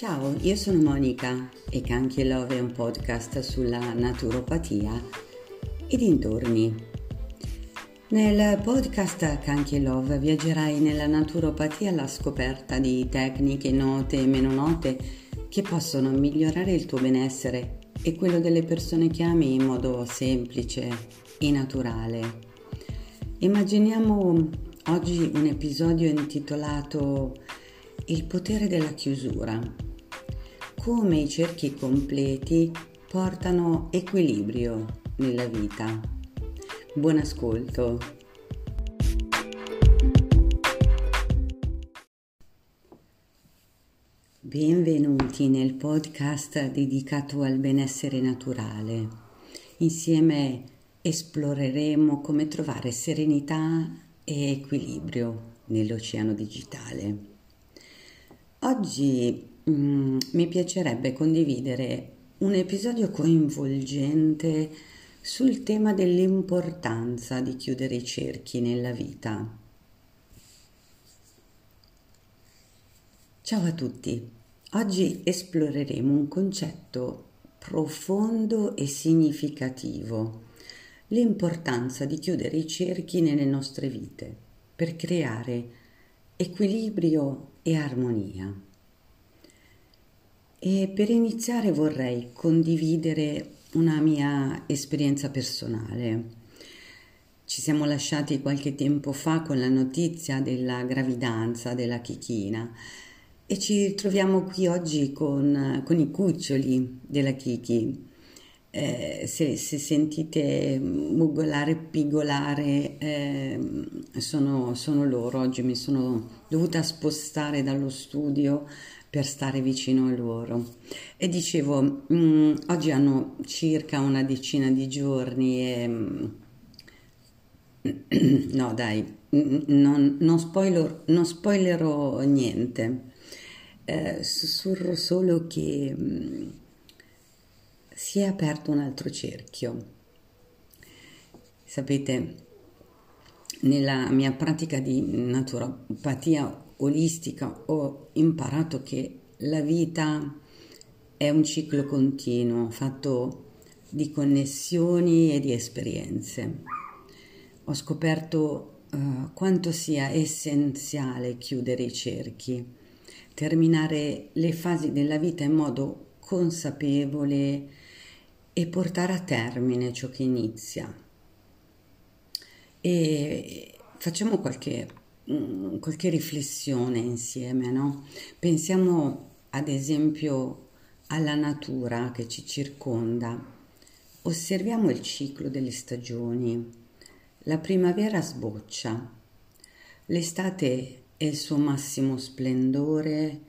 Ciao, io sono Monica e Canchi Love è un podcast sulla naturopatia e dintorni. Nel podcast Canchi Love viaggerai nella naturopatia alla scoperta di tecniche note e meno note che possono migliorare il tuo benessere e quello delle persone che ami in modo semplice e naturale. Immaginiamo oggi un episodio intitolato Il potere della chiusura. Come i cerchi completi portano equilibrio nella vita. Buon ascolto. Benvenuti nel podcast dedicato al benessere naturale. Insieme esploreremo come trovare serenità e equilibrio nell'oceano digitale. Oggi mm, mi piacerebbe condividere un episodio coinvolgente sul tema dell'importanza di chiudere i cerchi nella vita. Ciao a tutti, oggi esploreremo un concetto profondo e significativo, l'importanza di chiudere i cerchi nelle nostre vite per creare equilibrio e armonia. E per iniziare vorrei condividere una mia esperienza personale. Ci siamo lasciati qualche tempo fa con la notizia della gravidanza della Chichina e ci ritroviamo qui oggi con, con i cuccioli della Kiki. Eh, se, se, sentite mugolare, pigolare, eh, sono, sono, loro. Oggi mi sono dovuta spostare dallo studio per stare vicino a loro. E dicevo, mh, mm, oggi hanno circa una decina di giorni e... no dai, non, non, spoiler, non spoilerò niente. Eh, sussurro solo che mh, mm, si è aperto un altro cerchio. Sapete, nella mia pratica di naturopatia olistica ho imparato che la vita è un ciclo continuo fatto di connessioni e di esperienze. Ho scoperto uh, quanto sia essenziale chiudere i cerchi, terminare le fasi della vita in modo consapevole e portare a termine ciò che inizia. E facciamo qualche Mm, qualche riflessione insieme, no? Pensiamo ad esempio alla natura che ci circonda. Osserviamo il ciclo delle stagioni. La primavera sboccia, l'estate è il suo massimo splendore,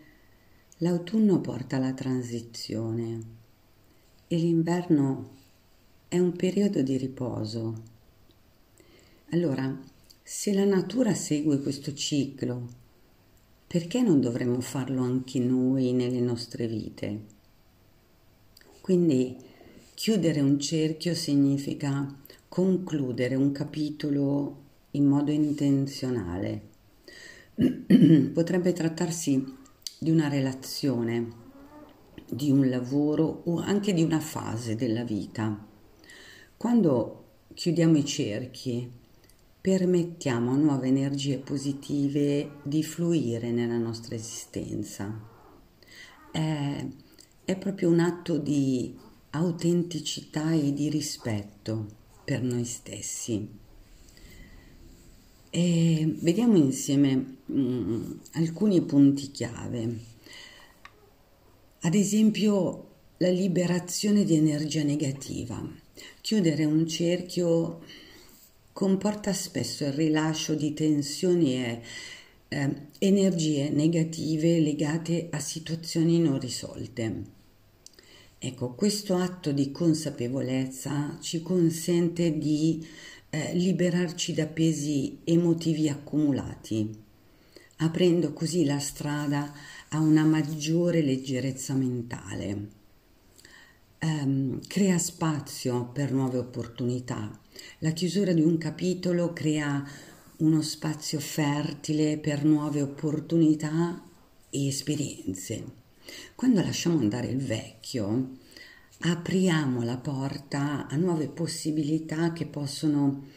l'autunno porta la transizione e l'inverno è un periodo di riposo. Allora, se la natura segue questo ciclo, perché non dovremmo farlo anche noi nelle nostre vite? Quindi chiudere un cerchio significa concludere un capitolo in modo intenzionale. Potrebbe trattarsi di una relazione, di un lavoro o anche di una fase della vita. Quando chiudiamo i cerchi, permettiamo a nuove energie positive di fluire nella nostra esistenza. È, è proprio un atto di autenticità e di rispetto per noi stessi. E vediamo insieme mh, mm, alcuni punti chiave. Ad esempio, la liberazione di energia negativa. Chiudere un cerchio comporta spesso il rilascio di tensioni e eh, energie negative legate a situazioni non risolte. Ecco, questo atto di consapevolezza ci consente di eh, liberarci da pesi emotivi accumulati, aprendo così la strada a una maggiore leggerezza mentale. Um, crea spazio per nuove opportunità la chiusura di un capitolo crea uno spazio fertile per nuove opportunità e esperienze. Quando lasciamo andare il vecchio, apriamo la porta a nuove possibilità che possono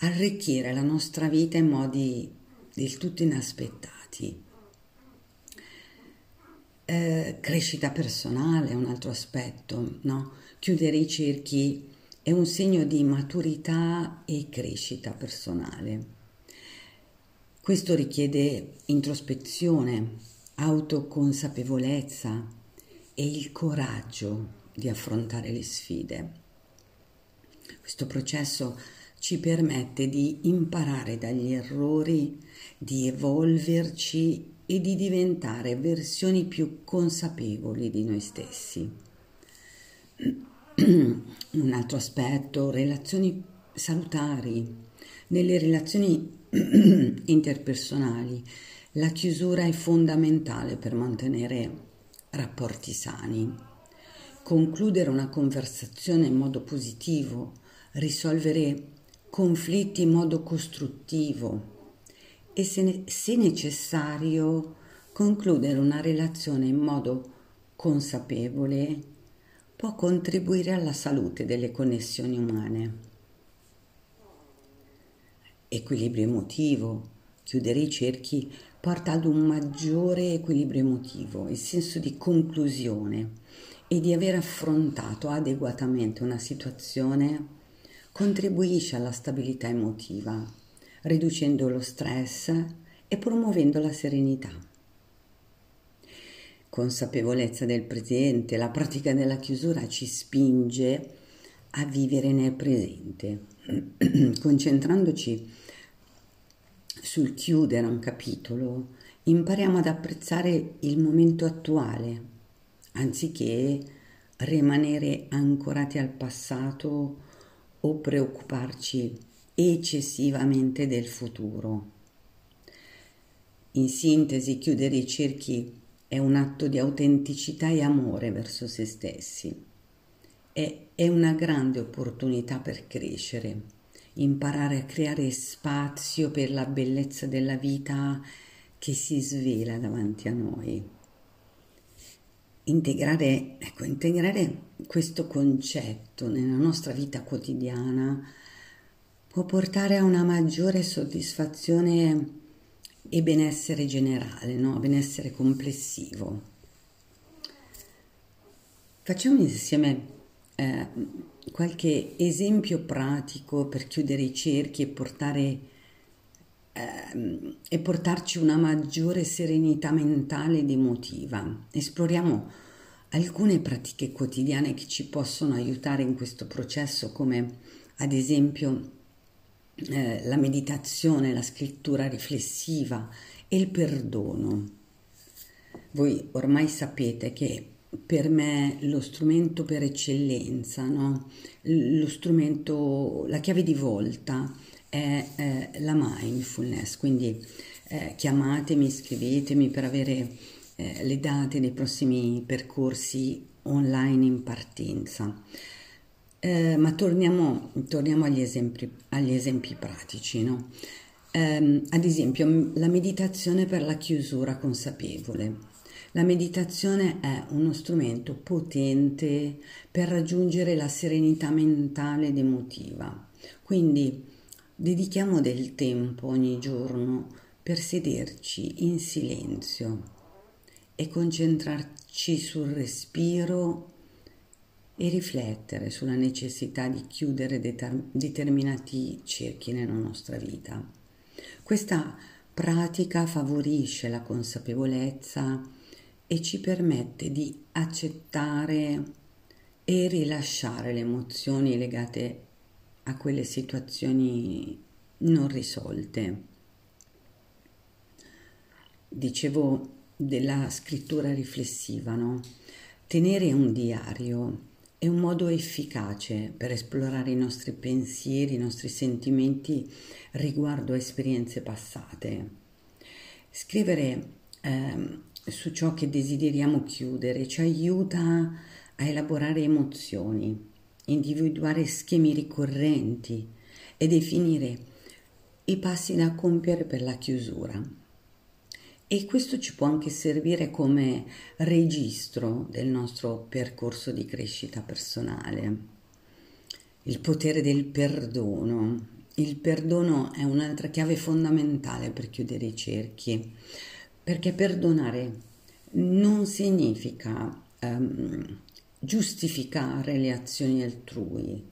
arricchire la nostra vita in modi del tutto inaspettati. Eh, crescita personale è un altro aspetto, no? Chiudere i cerchi è un segno di maturità e crescita personale. Questo richiede introspezione, autoconsapevolezza e il coraggio di affrontare le sfide. Questo processo ci permette di imparare dagli errori, di evolverci e di diventare versioni più consapevoli di noi stessi. Un altro aspetto, relazioni salutari. Nelle relazioni interpersonali la chiusura è fondamentale per mantenere rapporti sani. Concludere una conversazione in modo positivo, risolvere conflitti in modo costruttivo e se, ne, se necessario concludere una relazione in modo consapevole può contribuire alla salute delle connessioni umane. Equilibrio emotivo, chiudere i cerchi porta ad un maggiore equilibrio emotivo, il senso di conclusione e di aver affrontato adeguatamente una situazione contribuisce alla stabilità emotiva, riducendo lo stress e promuovendo la serenità. Consapevolezza del presente, la pratica della chiusura ci spinge a vivere nel presente, concentrandoci sul chiudere un capitolo, impariamo ad apprezzare il momento attuale, anziché rimanere ancorati al passato o preoccuparci eccessivamente del futuro. In sintesi, chiudere i cerchi è un atto di autenticità e amore verso se stessi. È, è una grande opportunità per crescere, imparare a creare spazio per la bellezza della vita che si svela davanti a noi. Integrare, ecco, integrare questo concetto nella nostra vita quotidiana può portare a una maggiore soddisfazione e benessere generale, no? benessere complessivo. Facciamo insieme eh, qualche esempio pratico per chiudere i cerchi e portare eh, e portarci una maggiore serenità mentale ed emotiva. Esploriamo alcune pratiche quotidiane che ci possono aiutare in questo processo, come ad esempio eh, la meditazione, la scrittura riflessiva e il perdono. Voi ormai sapete che per me lo strumento per eccellenza, no? lo strumento, la chiave di volta è eh, la mindfulness, quindi eh, chiamatemi, scrivetemi per avere eh, le date dei prossimi percorsi online in partenza. Eh, ma torniamo, torniamo agli, esempi, agli, esempi, pratici. No? Eh, ad esempio, la meditazione per la chiusura consapevole. La meditazione è uno strumento potente per raggiungere la serenità mentale ed emotiva. Quindi dedichiamo del tempo ogni giorno per sederci in silenzio e concentrarci sul respiro e riflettere sulla necessità di chiudere deter- determinati cerchi nella nostra vita. Questa pratica favorisce la consapevolezza e ci permette di accettare e rilasciare le emozioni legate a quelle situazioni non risolte. Dicevo della scrittura riflessiva, no? Tenere un diario è un modo efficace per esplorare i nostri pensieri, i nostri sentimenti riguardo a esperienze passate. Scrivere eh, su ciò che desideriamo chiudere ci aiuta a elaborare emozioni, individuare schemi ricorrenti e definire i passi da compiere per la chiusura. E questo ci può anche servire come registro del nostro percorso di crescita personale. Il potere del perdono. Il perdono è un'altra chiave fondamentale per chiudere i cerchi, perché perdonare non significa um, giustificare le azioni altrui,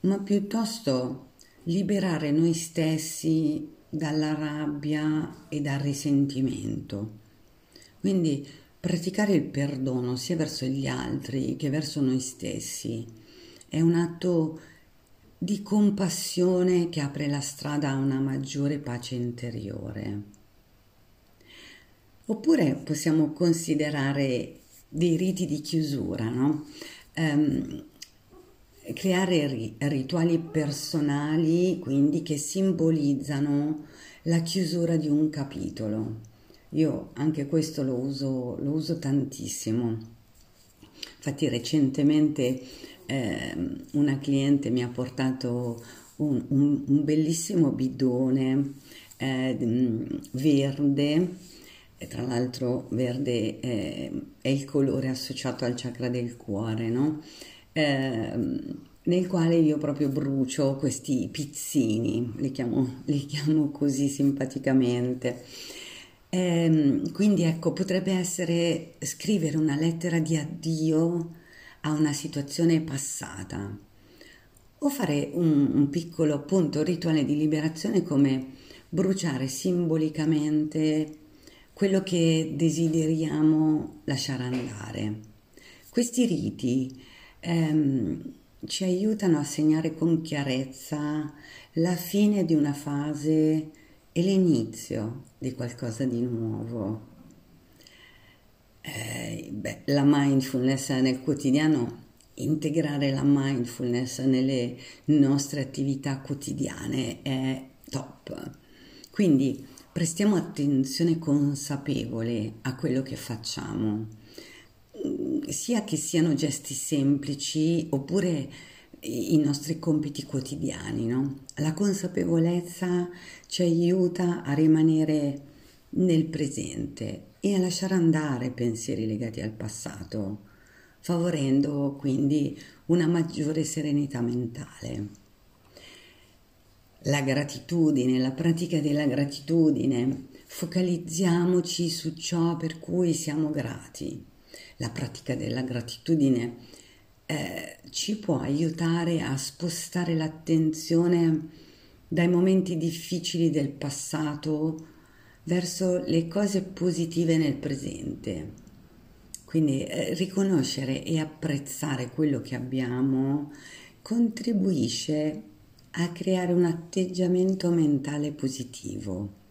ma piuttosto liberare noi stessi dalla rabbia e dal risentimento. Quindi praticare il perdono sia verso gli altri che verso noi stessi è un atto di compassione che apre la strada a una maggiore pace interiore. Oppure possiamo considerare dei riti di chiusura, no? Um, creare ri- rituali personali, quindi che simbolizzano la chiusura di un capitolo. Io anche questo lo uso, lo uso tantissimo. Infatti recentemente eh, una cliente mi ha portato un, un, un bellissimo bidone eh, verde e tra l'altro verde eh, è il colore associato al chakra del cuore, no? Eh, nel quale io proprio brucio questi pizzini, li chiamo, li chiamo così simpaticamente. Eh, quindi ecco, potrebbe essere scrivere una lettera di addio a una situazione passata o fare un, un piccolo appunto rituale di liberazione come bruciare simbolicamente quello che desideriamo lasciare andare. Questi riti ehm, ci aiutano a segnare con chiarezza la fine di una fase e l'inizio di qualcosa di nuovo. Eh, beh, la mindfulness nel quotidiano, integrare la mindfulness nelle nostre attività quotidiane è top. Quindi prestiamo attenzione consapevole a quello che facciamo, sia che siano gesti semplici oppure i nostri compiti quotidiani. No? La consapevolezza ci aiuta a rimanere nel presente e a lasciare andare pensieri legati al passato, favorendo quindi una maggiore serenità mentale la gratitudine, la pratica della gratitudine. Focalizziamoci su ciò per cui siamo grati. La pratica della gratitudine eh, ci può aiutare a spostare l'attenzione dai momenti difficili del passato verso le cose positive nel presente. Quindi eh, riconoscere e apprezzare quello che abbiamo contribuisce a creare un atteggiamento mentale positivo.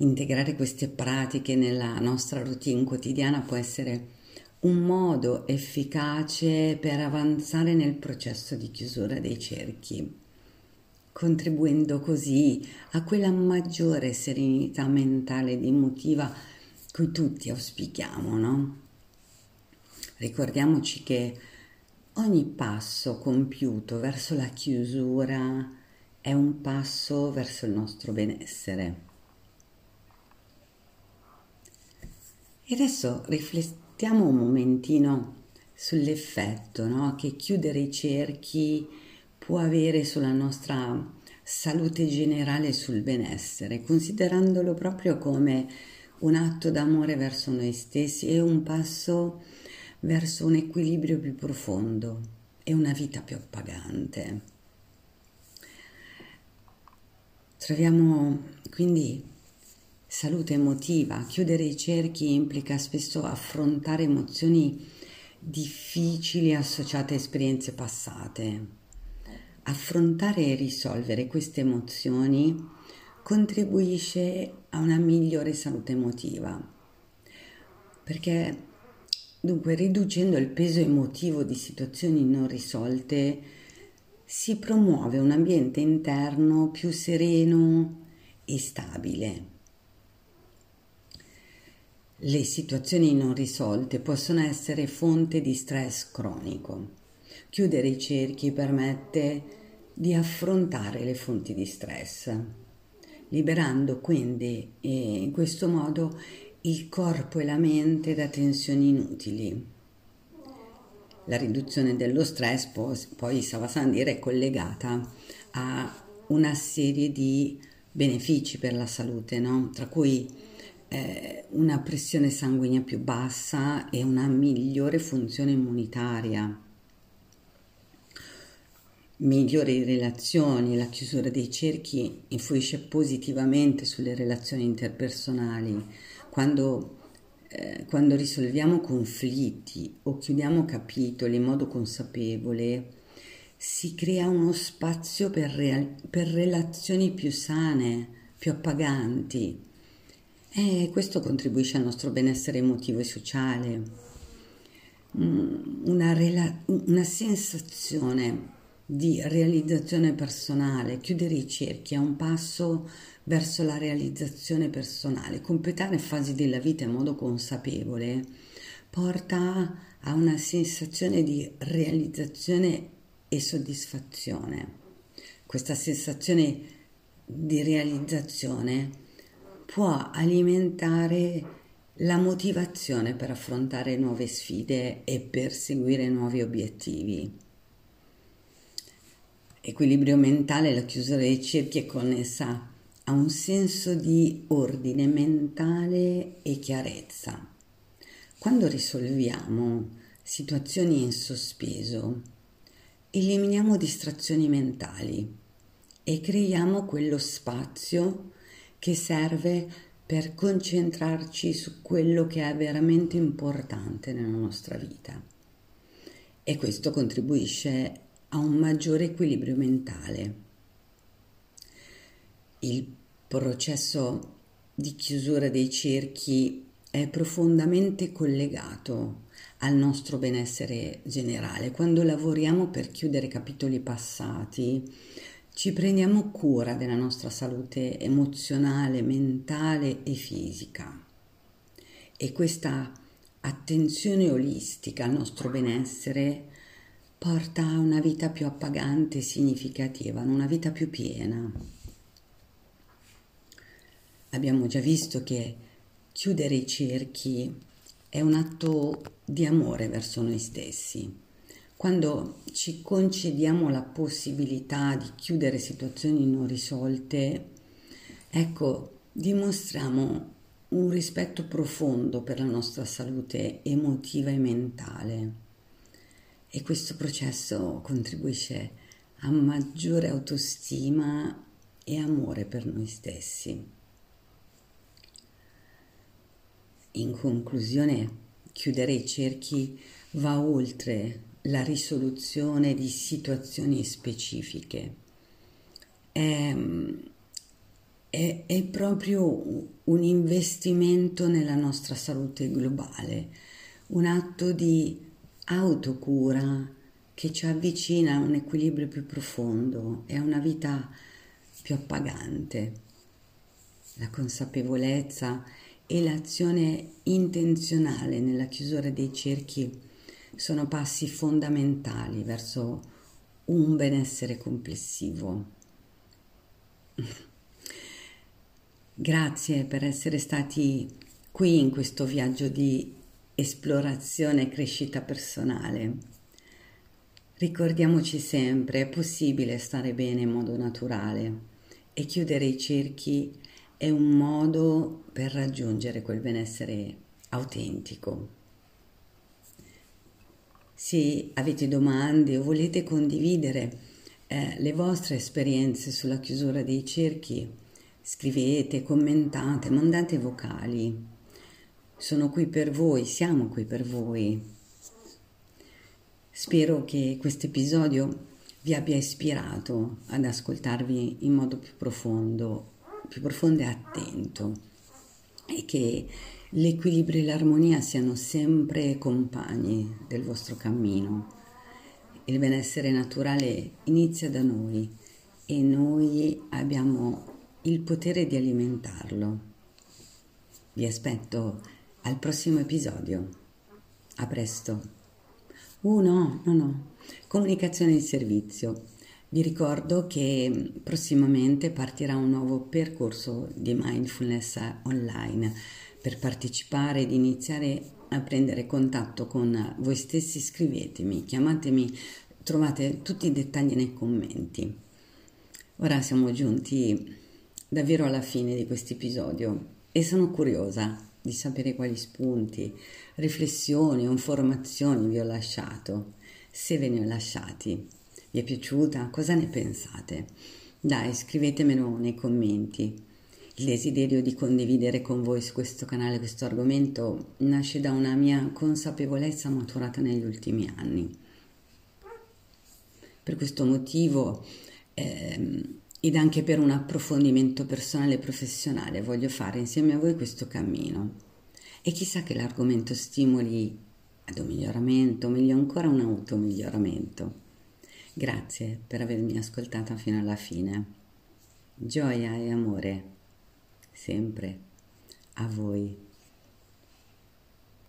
Integrare queste pratiche nella nostra routine quotidiana può essere un modo efficace per avanzare nel processo di chiusura dei cerchi, contribuendo così a quella maggiore serenità mentale ed emotiva cui tutti auspichiamo, no? Ricordiamoci che Ogni passo compiuto verso la chiusura è un passo verso il nostro benessere. E adesso riflettiamo un momentino sull'effetto no? che chiudere i cerchi può avere sulla nostra salute generale e sul benessere, considerandolo proprio come un atto d'amore verso noi stessi e un passo verso un equilibrio più profondo e una vita più appagante. Troviamo quindi salute emotiva. Chiudere i cerchi implica spesso affrontare emozioni difficili associate a esperienze passate. Affrontare e risolvere queste emozioni contribuisce a una migliore salute emotiva perché Dunque, riducendo il peso emotivo di situazioni non risolte, si promuove un ambiente interno più sereno e stabile. Le situazioni non risolte possono essere fonte di stress cronico. Chiudere i cerchi permette di affrontare le fonti di stress liberando quindi eh, in questo modo il corpo e la mente da tensioni inutili. La riduzione dello stress poi, poi Savasandira è collegata a una serie di benefici per la salute, no? tra cui eh, una pressione sanguigna più bassa e una migliore funzione immunitaria migliori relazioni, la chiusura dei cerchi influisce positivamente sulle relazioni interpersonali. Quando, eh, quando risolviamo conflitti o chiudiamo capitoli in modo consapevole, si crea uno spazio per, real- per relazioni più sane, più appaganti. E questo contribuisce al nostro benessere emotivo e sociale. Mm, una, rela- una sensazione di realizzazione personale, chiudere i cerchi è un passo verso la realizzazione personale. Completare fasi della vita in modo consapevole porta a una sensazione di realizzazione e soddisfazione. Questa sensazione di realizzazione può alimentare la motivazione per affrontare nuove sfide e perseguire nuovi obiettivi. Equilibrio mentale, la chiusura dei cerchi è connessa a un senso di ordine mentale e chiarezza. Quando risolviamo situazioni in sospeso, eliminiamo distrazioni mentali e creiamo quello spazio che serve per concentrarci su quello che è veramente importante nella nostra vita. E questo contribuisce a un maggiore equilibrio mentale. Il processo di chiusura dei cerchi è profondamente collegato al nostro benessere generale. Quando lavoriamo per chiudere capitoli passati, ci prendiamo cura della nostra salute emozionale, mentale e fisica. E questa attenzione olistica al nostro benessere porta a una vita più appagante e significativa, una vita più piena. Abbiamo già visto che chiudere i cerchi è un atto di amore verso noi stessi. Quando ci concediamo la possibilità di chiudere situazioni non risolte, ecco, dimostriamo un rispetto profondo per la nostra salute emotiva e mentale e questo processo contribuisce a maggiore autostima e amore per noi stessi. In conclusione, chiudere i cerchi va oltre la risoluzione di situazioni specifiche. È, è, è proprio un investimento nella nostra salute globale, un atto di autocura che ci avvicina a un equilibrio più profondo e a una vita più appagante. La consapevolezza e l'azione intenzionale nella chiusura dei cerchi sono passi fondamentali verso un benessere complessivo. Grazie per essere stati qui in questo viaggio di esplorazione e crescita personale. Ricordiamoci sempre, è possibile stare bene in modo naturale e chiudere i cerchi è un modo per raggiungere quel benessere autentico. Se avete domande o volete condividere eh, le vostre esperienze sulla chiusura dei cerchi, scrivete, commentate, mandate vocali sono qui per voi, siamo qui per voi. Spero che questo episodio vi abbia ispirato ad ascoltarvi in modo più profondo, più profondo e attento e che l'equilibrio e l'armonia siano sempre compagni del vostro cammino. Il benessere naturale inizia da noi e noi abbiamo il potere di alimentarlo. Vi aspetto al prossimo episodio. A presto. Uh no, no, no. Comunicazione di servizio. Vi ricordo che prossimamente partirà un nuovo percorso di mindfulness online. Per partecipare ed iniziare a prendere contatto con voi stessi scrivetemi, chiamatemi, trovate tutti i dettagli nei commenti. Ora siamo giunti davvero alla fine di questo episodio e sono curiosa di sapere quali spunti, riflessioni o informazioni vi ho lasciato, se ve ne ho lasciati. Vi è piaciuta? Cosa ne pensate? Dai, scrivetemelo nei commenti. Il desiderio di condividere con voi su questo canale questo argomento nasce da una mia consapevolezza maturata negli ultimi anni. Per questo motivo ehm, ed anche per un approfondimento personale e professionale voglio fare insieme a voi questo cammino. E chissà che l'argomento stimoli ad un miglioramento, meglio ancora un automiglioramento. Grazie per avermi ascoltata fino alla fine. Gioia e amore, sempre a voi.